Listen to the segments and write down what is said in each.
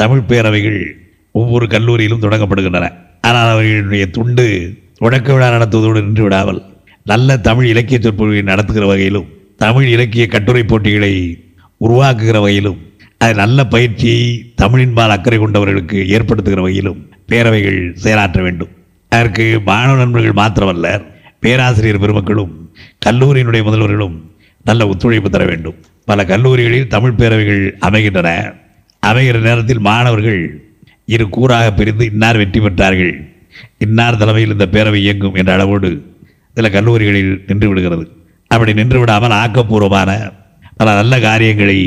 தமிழ் பேரவைகள் ஒவ்வொரு கல்லூரியிலும் தொடங்கப்படுகின்றன. ஆனால் அவர்களுடைய துண்டு தொடக்க விழா நடத்துவதோடு நின்று விடாமல் நல்ல தமிழ் இலக்கிய சொற்பொழிவை நடத்துகிற வகையிலும் தமிழ் இலக்கிய கட்டுரை போட்டிகளை உருவாக்குகிற வகையிலும் அது நல்ல பயிற்சியை தமிழின்பால் அக்கறை கொண்டவர்களுக்கு ஏற்படுத்துகிற வகையிலும் பேரவைகள் செயலாற்ற வேண்டும். அதற்கு மாணவ நண்பர்கள் மாத்திரமல்ல பேராசிரியர் பெருமக்களும் கல்லூரியினுடைய முதல்வர்களும் நல்ல ஒத்துழைப்பு தர வேண்டும். பல கல்லூரிகளில் தமிழ் பேரவைகள் அமைகின்றன. அமைகிற நேரத்தில் மாணவர்கள் இரு கூறாக பிரிந்து இன்னார் வெற்றி பெற்றார்கள். இன்னார் தலைமையில் இந்த பேரவை இயங்கும் என்ற அளவோடு சில கல்லூரிகளில் நின்று விடுகிறது. அப்படி நின்று விடாமல் ஆக்கப்பூர்வமான பல நல்ல காரியங்களை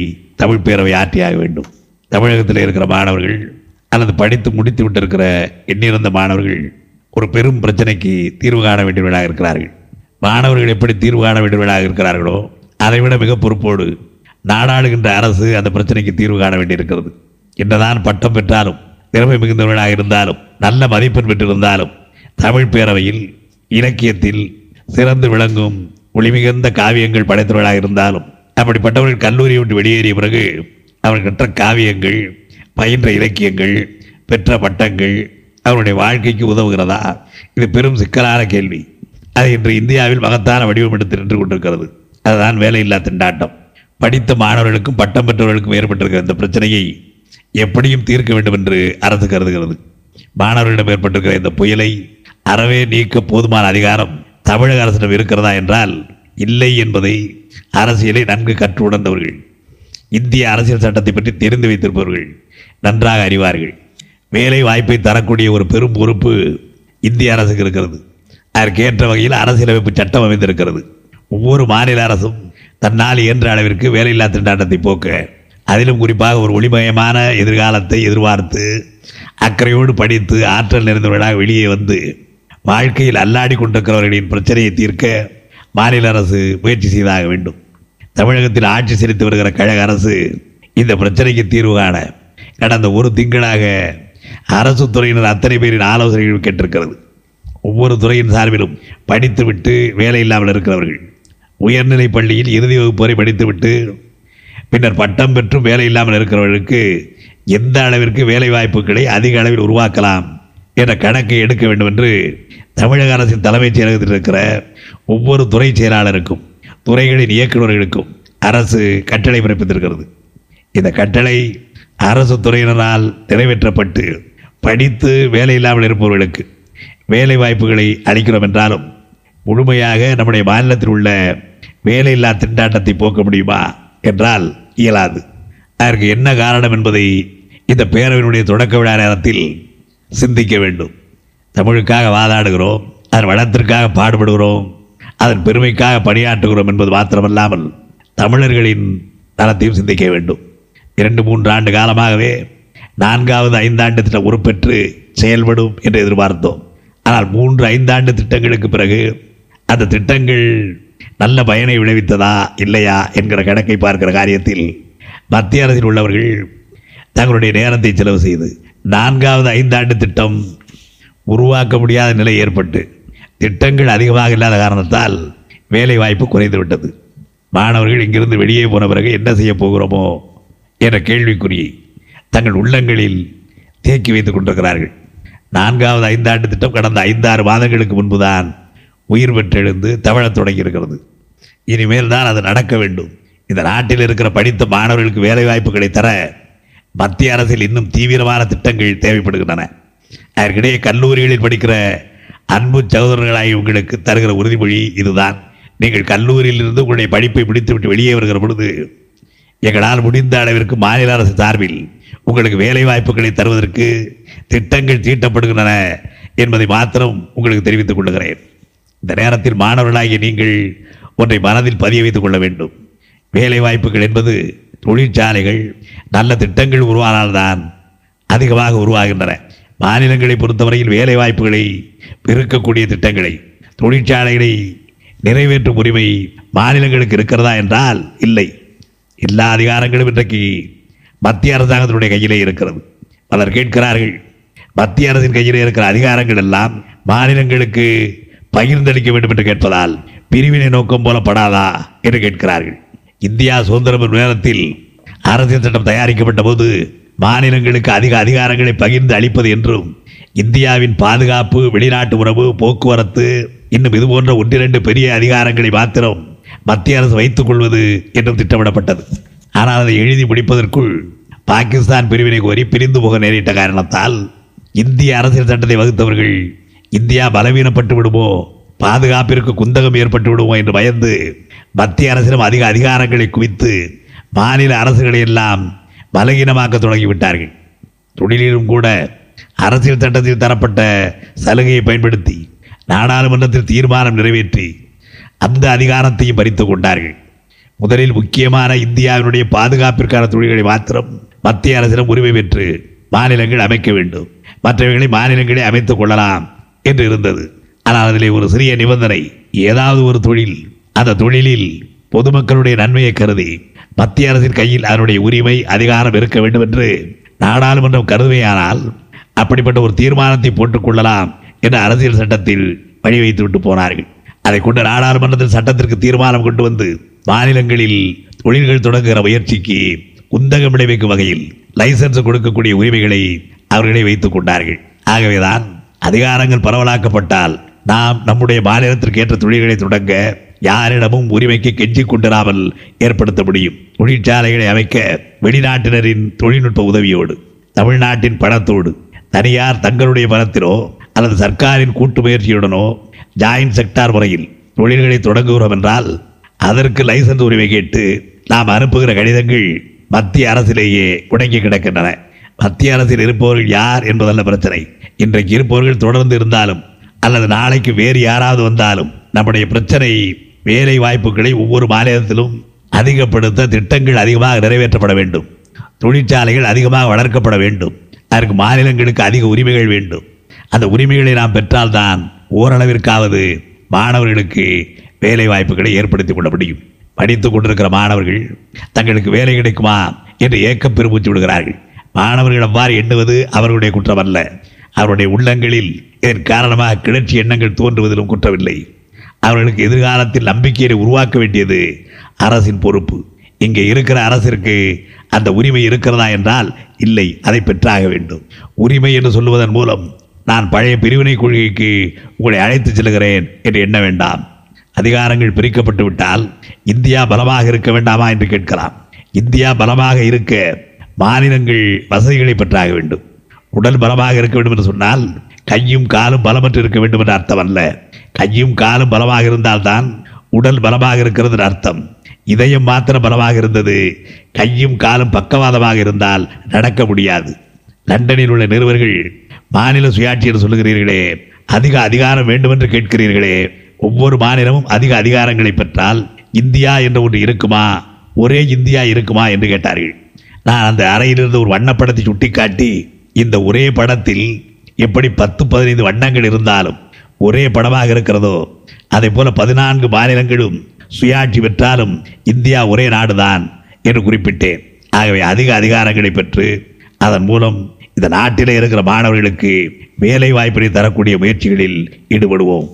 தமிழ் பேரவை ஆற்றியாக வேண்டும். தமிழகத்தில் இருக்கிற மாணவர்கள் அல்லது படித்து முடித்து விட்டிருக்கிற எண்ணிறந்த மாணவர்கள் ஒரு பெரும் பிரச்சனைக்கு தீர்வு காண வேண்டியவர்களாக இருக்கிறார்கள். மாணவர்கள் எப்படி தீர்வு காண வேண்டியவர்களாக இருக்கிறார்களோ அதைவிட மிக பொறுப்போடு நாடாளுகின்ற அரசு அந்த பிரச்சனைக்கு தீர்வு காண வேண்டியிருக்கிறது. என்னதான் பட்டம் பெற்றாலும் திறமை மிகுந்தவர்களாக இருந்தாலும் நல்ல மதிப்பெண் பெற்றிருந்தாலும் தமிழ் பேரவையில் இலக்கியத்தில் சிறந்து விளங்கும் ஒளிமிகுந்த காவியங்கள் படைத்தவர்களாக இருந்தாலும் அப்படிப்பட்டவர்கள் கல்லூரியை விட்டு வெளியேறிய பிறகு அவர்கள் கற்ற காவியங்கள் பயின்ற இலக்கியங்கள் பெற்ற பட்டங்கள் அவருடைய வாழ்க்கைக்கு உதவுகிறதா? இது பெரும் சிக்கலான கேள்வி. அது இன்று இந்தியாவில் மகத்தான வடிவம் எடுத்து நின்று கொண்டிருக்கிறது. அதுதான் வேலையில்லா திண்டாட்டம். படித்த மாணவர்களுக்கும் பட்டம் பெற்றவர்களுக்கும் ஏற்பட்டிருக்கிற இந்த பிரச்சனையை எப்படியும் தீர்க்க வேண்டும் என்று அரசு கருதுகிறது. மாணவர்களிடம் ஏற்பட்டிருக்கிற இந்த புயலை அறவே நீக்க போதுமான அதிகாரம் தமிழக அரசிடம் இருக்கிறதா என்றால் இல்லை என்பதை அரசியலை நன்கு கற்று உணர்ந்தவர்கள் இந்திய அரசியல் சட்டத்தை பற்றி தெரிந்து வைத்திருப்பவர்கள் நன்றாக அறிவார்கள். வேலை வாய்ப்பை தரக்கூடிய ஒரு பெரும் பொறுப்பு இந்திய அரசுக்கு இருக்கிறது. அதற்கேற்ற வகையில் அரசியலமைப்பு சட்டம் அமைந்திருக்கிறது. ஒவ்வொரு மாநில அரசும் தன்னால் இயன்ற அளவிற்கு வேலையில்லா திண்டாட்டத்தை போக்க அதிலும் குறிப்பாக ஒரு ஒளிமயமான எதிர்காலத்தை எதிர்பார்த்து அக்கறையோடு படித்து ஆற்றல் நிறைந்தவர்களாக வெளியே வந்து வாழ்க்கையில் அல்லாடி கொண்டிருக்கிறவர்களின் பிரச்சனையை தீர்க்க மாநில அரசு முயற்சி செய்தாக வேண்டும். தமிழகத்தில் ஆட்சி செலுத்தி வருகிற கழக அரசு இந்த பிரச்சனைக்கு தீர்வு காண கடந்த ஒரு திங்களாக அரசு துறையினர் அத்தனை பேரின் ஆலோசனைகள் கேட்டிருக்கிறது. ஒவ்வொரு துறையின் சார்பிலும் படித்துவிட்டு வேலை இல்லாமல் இருக்கிறவர்கள். உயர்நிலை பள்ளியில் இறுதி வகுப்பு வரை படித்துவிட்டு பின்னர் பட்டம் பெற்றும் வேலை இல்லாமல் இருக்கிறவர்களுக்கு எந்த அளவிற்கு வேலை வாய்ப்புகளை அதிக அளவில் உருவாக்கலாம் என்ற கணக்கை எடுக்க வேண்டும் என்று தமிழக அரசின் தலைமைச் செயலகத்தில் இருக்கிற ஒவ்வொரு துறை செயலாளருக்கும் துறைகளின் இயக்குநர்களுக்கும் அரசு கட்டளை பிறப்பித்திருக்கிறது. இந்த கட்டளை அரசு துறையினரால் நிறைவேற்றப்பட்டு படித்து வேலை இல்லாமல் இருப்பவர்களுக்கு வேலை வாய்ப்புகளை அளிக்கிறோம் என்றாலும் முழுமையாக நம்முடைய மாநிலத்தில் உள்ள வேலையில்லா திண்டாட்டத்தை போக்க முடியுமா என்றால் இயலாது. அதற்கு என்ன காரணம் என்பதை இந்த பேரவையினுடைய தொடக்க விழா நேரத்தில் சிந்திக்க வேண்டும். தமிழுக்காக வாதாடுகிறோம் அதன் வளத்திற்காக பாடுபடுகிறோம் அதன் பெருமைக்காக பணியாற்றுகிறோம் என்பது மாத்திரமல்லாமல் தமிழர்களின் நலத்தையும் சிந்திக்க வேண்டும். இரண்டு மூன்று ஆண்டு காலமாகவே நான்காவது ஐந்தாண்டு திட்டம் உருப்பெற்று செயல்படும் என்று எதிர்பார்த்தோம். ஆனால் மூன்று ஐந்தாண்டு திட்டங்களுக்கு பிறகு அந்த திட்டங்கள் நல்ல பயனை விளைவித்ததா இல்லையா என்கிற கணக்கை பார்க்கிற காரியத்தில் மத்திய அரசில் உள்ளவர்கள் தங்களுடைய நேரத்தை செலவு செய்து நான்காவது ஐந்தாண்டு திட்டம் உருவாக்க முடியாத நிலை ஏற்பட்டு திட்டங்கள் அதிகமாக இல்லாத காரணத்தால் வேலை வாய்ப்பு குறைந்து விட்டது மாணவர்கள் இங்கிருந்து வெளியே போன பிறகு என்ன செய்ய போகிறோமோ என்ற கேள்விக்குறி தங்கள் உள்ளங்களில் தேக்கி வைத்துக் கொண்டிருக்கிறார்கள். நான்காவது ஐந்தாண்டு திட்டம் கடந்த ஐந்தாறு மாதங்களுக்கு முன்புதான் உயிர் பெற்றெழுந்து தவழத் தொடங்கியிருக்கிறது. இனிமேல் தான் அது நடக்க வேண்டும். இந்த நாட்டில் இருக்கிற படித்த மாணவர்களுக்கு வேலைவாய்ப்புகளை தர மத்திய அரசில் இன்னும் தீவிரமான திட்டங்கள் தேவைப்படுகின்றன. அதற்கிடையே கல்லூரிகளில் படிக்கிற அன்பு சகோதரர்களாகி உங்களுக்கு தருகிற உறுதிமொழி இதுதான். நீங்கள் கல்லூரியிலிருந்து உங்களுடைய படிப்பை முடித்துவிட்டு வெளியே வருகிற பொழுது எங்களால் முடிந்த அளவிற்கு மாநில அரசு சார்பில் உங்களுக்கு வேலை வாய்ப்புகளை தருவதற்கு திட்டங்கள் தீட்டப்படுகின்றன என்பதை மாத்திரம் உங்களுக்கு தெரிவித்துக் கொள்கிறேன் இந்த நேரத்தில் மாணவர்களாகிய நீங்கள் ஒன்றை மனதில் பதிய வைத்துக் கொள்ள வேண்டும். வேலை வாய்ப்புகள் என்பது தொழிற்சாலைகள் நல்ல திட்டங்கள் உருவானால்தான் அதிகமாக உருவாகின்றன. மாநிலங்களை பொறுத்தவரையில் வேலை வாய்ப்புகளை பெருக்கக்கூடிய திட்டங்களை தொழிற்சாலைகளை நிறைவேற்றும் உரிமை மாநிலங்களுக்கு இருக்கிறதா என்றால் இல்லை. எல்லா அதிகாரங்களும் இன்றைக்கு மத்திய அரசாங்கத்தினுடைய கையிலே இருக்கிறது. பலர் கேட்கிறார்கள் மத்திய அரசின் கையிலே இருக்கிற அதிகாரங்கள் எல்லாம் மாநிலங்களுக்கு பகிர்ந்தளிக்க வேண்டும் என்று கேட்பதால் பிரிவினை நோக்கம் போலப்படாதா என்று கேட்கிறார்கள். இந்தியா சுதந்திரம் நேரத்தில் அரசியல் சட்டம் தயாரிக்கப்பட்ட போது மாநிலங்களுக்கு அதிக அதிகாரங்களை பகிர்ந்து அளிப்பது என்றும் இந்தியாவின் பாதுகாப்பு வெளிநாட்டு உறவு போக்குவரத்து இன்னும் இது போன்ற ஒன்றிரண்டு பெரிய அதிகாரங்களை மாத்திரம் மத்திய அரசு வைத்துக் கொள்வது என்றும் திட்டமிடப்பட்டது. ஆனால் அதை எழுதி முடிப்பதற்குள் பாகிஸ்தான் பிரிவினை கோரி பிரிந்து போக நேரிட்ட காரணத்தால் இந்திய அரசியல் சட்டத்தை வகுத்தவர்கள் இந்தியா பலவீனப்பட்டு விடுமோ? பாதுகாப்பிற்கு குந்தகம் ஏற்பட்டு விடுமோ என்று பயந்து மத்திய அரசிடம் அதிக அதிகாரங்களை குவித்து மாநில அரசுகளை எல்லாம் பலகீனமாக்க தொடங்கிவிட்டார்கள். தொழிலிலும் கூட அரசியல் சட்டத்தில் தரப்பட்ட சலுகையை பயன்படுத்தி நாடாளுமன்றத்தில் தீர்மானம் நிறைவேற்றி அந்த அதிகாரத்தையும் பறித்துக் கொண்டார்கள். முதலில் முக்கியமான இந்தியாவினுடைய பாதுகாப்பிற்கான தொழில்களை மாத்திரம் மத்திய அரசிடம் உரிமை பெற்று மாநிலங்கள் அமைக்க வேண்டும். மற்றவைகளை மாநிலங்களே அமைத்துக் கொள்ளலாம். என்று இருந்தது. ஆனால் அதிலே ஒரு சிறிய நிபந்தனை ஏதாவது ஒரு தொழில் அந்த தொழிலில் பொதுமக்களுடைய நன்மையை கருதி மத்திய அரசின் கையில் அதனுடைய உரிமை அதிகாரம் இருக்க வேண்டும் என்று நாடாளுமன்றம் கருதுவையானால் அப்படிப்பட்ட ஒரு தீர்மானத்தை போட்டுக்கொள்ளலாம் என்று அரசியல் சட்டத்தில் வழி வைத்து விட்டு போனார்கள். அதை கொண்டு நாடாளுமன்றத்தில் சட்டத்திற்கு தீர்மானம் கொண்டு வந்து மாநிலங்களில் தொழில்கள் தொடங்குகிற முயற்சிக்கு குந்தகம் விளைவிக்கும் வகையில் லைசன்ஸ் கொடுக்கக்கூடிய உரிமைகளை அவர்களே வைத்துக் கொண்டார்கள். ஆகவேதான் அதிகாரங்கள் பரவலாக்கப்பட்டால் நாம் நம்முடைய மாநிலத்திற்கு ஏற்ற தொழில்களை தொடங்க யாரிடமும் உரிமைக்கு கெஞ்சி கொண்டிராமல் ஏற்படுத்த முடியும். தொழிற்சாலைகளை அமைக்க வெளிநாட்டினரின் தொழில்நுட்ப உதவியோடு தமிழ்நாட்டின் பணத்தோடு தனியார் தங்களுடைய பணத்திலோ அல்லது சர்க்காரின் கூட்டு முயற்சியுடனோ ஜாயின்ட் செக்டார் முறையில் தொழில்களை தொடங்குகிறோம் என்றால் அதற்கு லைசன்ஸ் உரிமை கேட்டு நாம் அனுப்புகிற கடிதங்கள் மத்திய அரசிலேயே முடங்கி கிடக்கின்றன. மத்திய அரசில் இருப்பவர்கள் யார் என்பதல்ல பிரச்சனை. இன்றைக்கு இருப்பவர்கள் தொடர்ந்து இருந்தாலும் அல்லது நாளைக்கு வேறு யாராவது வந்தாலும் நம்முடைய பிரச்சனை வேலை வாய்ப்புகளை ஒவ்வொரு மாநிலத்திலும் அதிகப்படுத்த திட்டங்கள் அதிகமாக நிறைவேற்றப்பட வேண்டும். தொழிற்சாலைகள் அதிகமாக வளர்க்கப்பட வேண்டும். அதற்கு மாநிலங்களுக்கு அதிக உரிமைகள் வேண்டும். அந்த உரிமைகளை நாம் பெற்றால்தான் ஓரளவிற்காவது மாணவர்களுக்கு வேலை வாய்ப்புகளை ஏற்படுத்தி கொள்ள முடியும். படித்து கொண்டிருக்கிற மாணவர்கள் தங்களுக்கு வேலை கிடைக்குமா என்று ஏக்கம் பெருமூச்சு விடுகிறார்கள். மாணவர்கள் அவ்வாறு எண்ணுவது அவர்களுடைய குற்றம் அல்ல. அவருடைய உள்ளங்களில் இதன் காரணமாக கிளர்ச்சி எண்ணங்கள் தோன்றுவதிலும் குற்றமில்லை. அவர்களுக்கு எதிர்காலத்தில் நம்பிக்கையை உருவாக்க வேண்டியது அரசின் பொறுப்பு. இங்கே இருக்கிற அரசிற்கு அந்த உரிமை இருக்கிறதா என்றால் இல்லை அதை பெற்றாக வேண்டும். உரிமை என்று சொல்லுவதன் மூலம் நான் பழைய பிரிவினை கொள்கைக்கு உங்களை அழைத்து செல்கிறேன் என்று எண்ண வேண்டாம். அதிகாரங்கள் பிரிக்கப்பட்டு விட்டால் இந்தியா பலமாக இருக்க வேண்டாமா என்று கேட்கலாம். இந்தியா பலமாக இருக்க மாநிலங்கள் வசதிகளை பெற்றாக வேண்டும். உடல் பலமாக இருக்க வேண்டும் என்று சொன்னால் கையும் காலும் பலமற்று இருக்க வேண்டும் என்ற அர்த்தம் அல்ல. கையும் காலும் பலமாக இருந்தால்தான் உடல் பலமாக இருக்கிறது அர்த்தம். இதயம் மாத்திரம் பலமாக இருந்தது கையும் காலும் பக்கவாதமாக இருந்தால் நடக்க முடியாது. லண்டனில் உள்ள நிறுவர்கள் மாநில சுயாட்சி என்று சொல்லுகிறீர்களே அதிக அதிகாரம் வேண்டும் என்று கேட்கிறீர்களே ஒவ்வொரு மாநிலமும் அதிக அதிகாரங்களை பெற்றால் இந்தியா என்ற ஒன்று இருக்குமா? ஒரே இந்தியா இருக்குமா என்று கேட்டார்கள். நான் அந்த அறையிலிருந்து ஒரு வண்ணப்படத்தை சுட்டிக்காட்டி இந்த ஒரே படத்தில் எப்படி பத்து பதினைந்து வண்ணங்கள் இருந்தாலும் ஒரே படமாக இருக்கிறதோ அதே போல பதினான்கு மாநிலங்களும் சுயாட்சி பெற்றாலும் இந்தியா ஒரே நாடுதான் என்று குறிப்பிட்டேன். ஆகவே அதிக அதிகாரங்களை பெற்று அதன் மூலம் இந்த நாட்டிலே இருக்கிற மாணவர்களுக்கு வேலை வாய்ப்பினை தரக்கூடிய முயற்சிகளில் ஈடுபடுவோம்.